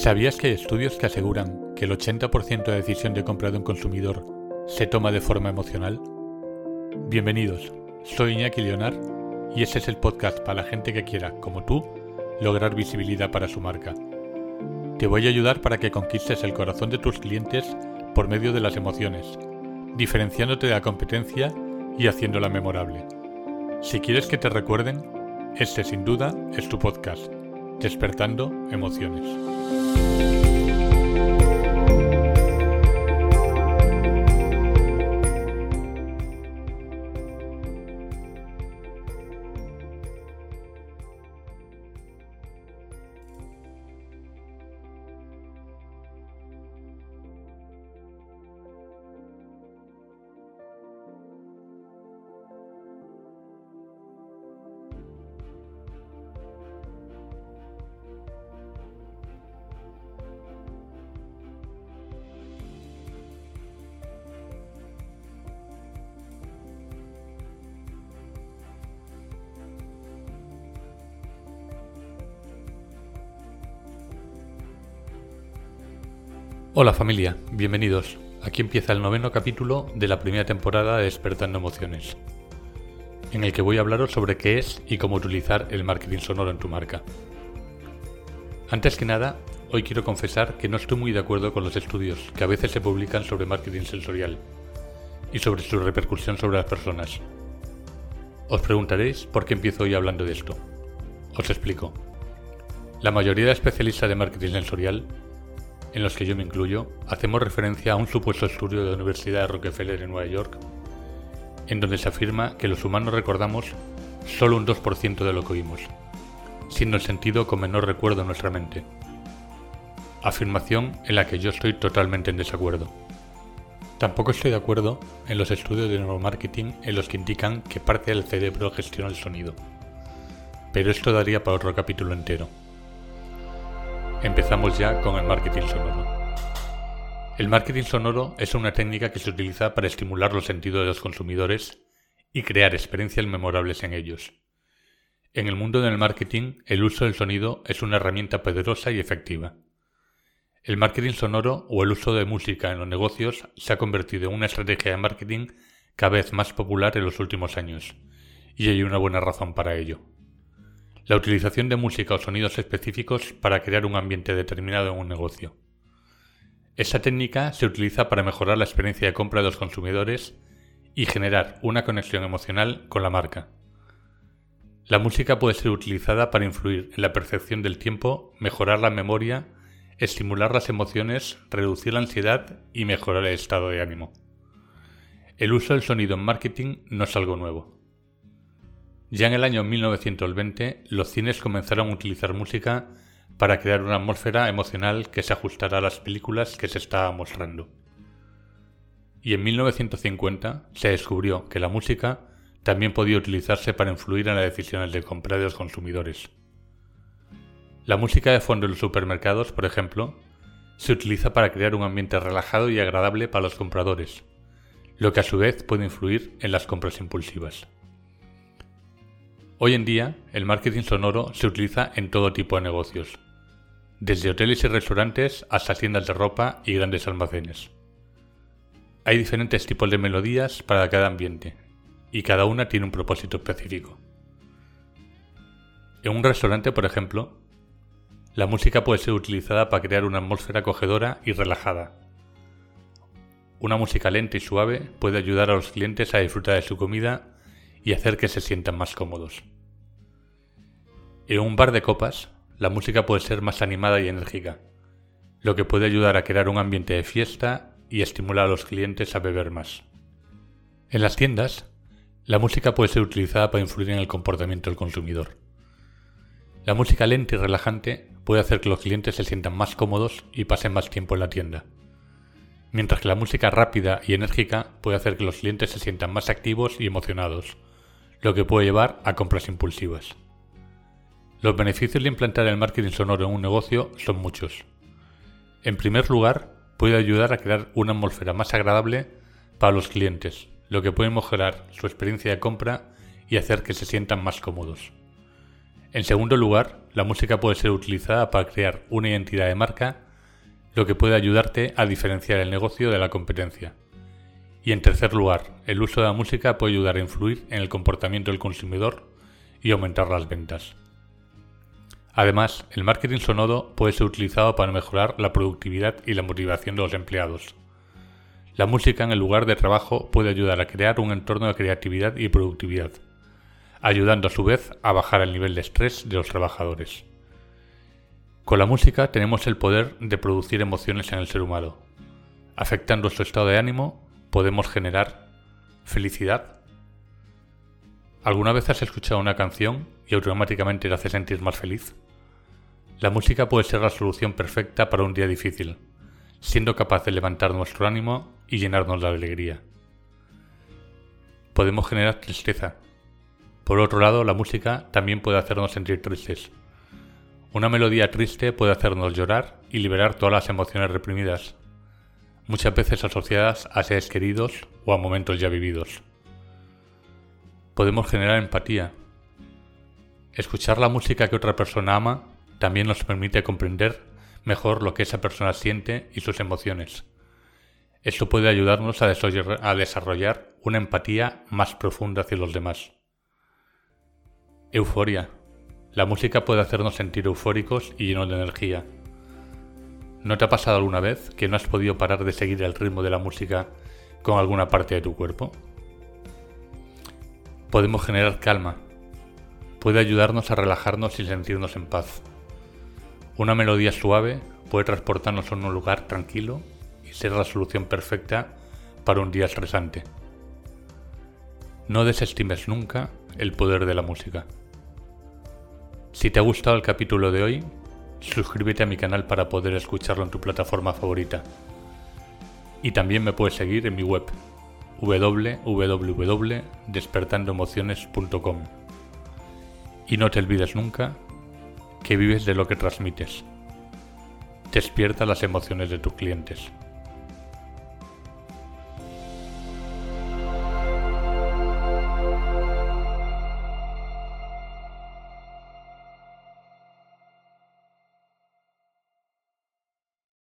¿Sabías que hay estudios que aseguran que el 80% de decisión de compra de un consumidor se toma de forma emocional? Bienvenidos, soy Iñaki Leonar y este es el podcast para la gente que quiera, como tú, lograr visibilidad para su marca. Te voy a ayudar para que conquistes el corazón de tus clientes por medio de las emociones, diferenciándote de la competencia y haciéndola memorable. Si quieres que te recuerden, este sin duda es tu podcast, Despertando Emociones. Bye. Hola familia, bienvenidos. Aquí empieza el noveno capítulo de la primera temporada de Despertando Emociones, en el que voy a hablaros sobre qué es y cómo utilizar el marketing sonoro en tu marca. Antes que nada, hoy quiero confesar que no estoy muy de acuerdo con los estudios que a veces se publican sobre marketing sensorial y sobre su repercusión sobre las personas. Os preguntaréis por qué empiezo hoy hablando de esto. Os explico. La mayoría de especialistas de marketing sensorial en los que yo me incluyo, hacemos referencia a un supuesto estudio de la Universidad de Rockefeller en Nueva York, en donde se afirma que los humanos recordamos solo un 2% de lo que oímos, siendo el sentido con menor recuerdo en nuestra mente. Afirmación en la que yo estoy totalmente en desacuerdo. Tampoco estoy de acuerdo en los estudios de neuromarketing en los que indican que parte del cerebro gestiona el sonido. Pero esto daría para otro capítulo entero. Empezamos ya con el marketing sonoro. El marketing sonoro es una técnica que se utiliza para estimular los sentidos de los consumidores y crear experiencias memorables en ellos. En el mundo del marketing, el uso del sonido es una herramienta poderosa y efectiva. El marketing sonoro o el uso de música en los negocios se ha convertido en una estrategia de marketing cada vez más popular en los últimos años, y hay una buena razón para ello la utilización de música o sonidos específicos para crear un ambiente determinado en un negocio. Esta técnica se utiliza para mejorar la experiencia de compra de los consumidores y generar una conexión emocional con la marca. La música puede ser utilizada para influir en la percepción del tiempo, mejorar la memoria, estimular las emociones, reducir la ansiedad y mejorar el estado de ánimo. El uso del sonido en marketing no es algo nuevo. Ya en el año 1920, los cines comenzaron a utilizar música para crear una atmósfera emocional que se ajustara a las películas que se estaban mostrando. Y en 1950 se descubrió que la música también podía utilizarse para influir en las decisiones de compra de los consumidores. La música de fondo en los supermercados, por ejemplo, se utiliza para crear un ambiente relajado y agradable para los compradores, lo que a su vez puede influir en las compras impulsivas. Hoy en día, el marketing sonoro se utiliza en todo tipo de negocios, desde hoteles y restaurantes hasta tiendas de ropa y grandes almacenes. Hay diferentes tipos de melodías para cada ambiente, y cada una tiene un propósito específico. En un restaurante, por ejemplo, la música puede ser utilizada para crear una atmósfera acogedora y relajada. Una música lenta y suave puede ayudar a los clientes a disfrutar de su comida y hacer que se sientan más cómodos. En un bar de copas, la música puede ser más animada y enérgica, lo que puede ayudar a crear un ambiente de fiesta y estimular a los clientes a beber más. En las tiendas, la música puede ser utilizada para influir en el comportamiento del consumidor. La música lenta y relajante puede hacer que los clientes se sientan más cómodos y pasen más tiempo en la tienda, mientras que la música rápida y enérgica puede hacer que los clientes se sientan más activos y emocionados, lo que puede llevar a compras impulsivas. Los beneficios de implantar el marketing sonoro en un negocio son muchos. En primer lugar, puede ayudar a crear una atmósfera más agradable para los clientes, lo que puede mejorar su experiencia de compra y hacer que se sientan más cómodos. En segundo lugar, la música puede ser utilizada para crear una identidad de marca, lo que puede ayudarte a diferenciar el negocio de la competencia. Y en tercer lugar, el uso de la música puede ayudar a influir en el comportamiento del consumidor y aumentar las ventas. Además, el marketing sonoro puede ser utilizado para mejorar la productividad y la motivación de los empleados. La música en el lugar de trabajo puede ayudar a crear un entorno de creatividad y productividad, ayudando a su vez a bajar el nivel de estrés de los trabajadores. Con la música tenemos el poder de producir emociones en el ser humano. Afectando su estado de ánimo, podemos generar felicidad. ¿Alguna vez has escuchado una canción y automáticamente te hace sentir más feliz? La música puede ser la solución perfecta para un día difícil, siendo capaz de levantar nuestro ánimo y llenarnos de alegría. Podemos generar tristeza. Por otro lado, la música también puede hacernos sentir tristes. Una melodía triste puede hacernos llorar y liberar todas las emociones reprimidas, muchas veces asociadas a seres queridos o a momentos ya vividos. Podemos generar empatía. Escuchar la música que otra persona ama también nos permite comprender mejor lo que esa persona siente y sus emociones. Esto puede ayudarnos a desarrollar una empatía más profunda hacia los demás. Euforia. La música puede hacernos sentir eufóricos y llenos de energía. ¿No te ha pasado alguna vez que no has podido parar de seguir el ritmo de la música con alguna parte de tu cuerpo? Podemos generar calma. Puede ayudarnos a relajarnos y sentirnos en paz. Una melodía suave puede transportarnos a un lugar tranquilo y ser la solución perfecta para un día estresante. No desestimes nunca el poder de la música. Si te ha gustado el capítulo de hoy, suscríbete a mi canal para poder escucharlo en tu plataforma favorita. Y también me puedes seguir en mi web www.despertandoemociones.com. Y no te olvides nunca que vives de lo que transmites. Despierta las emociones de tus clientes.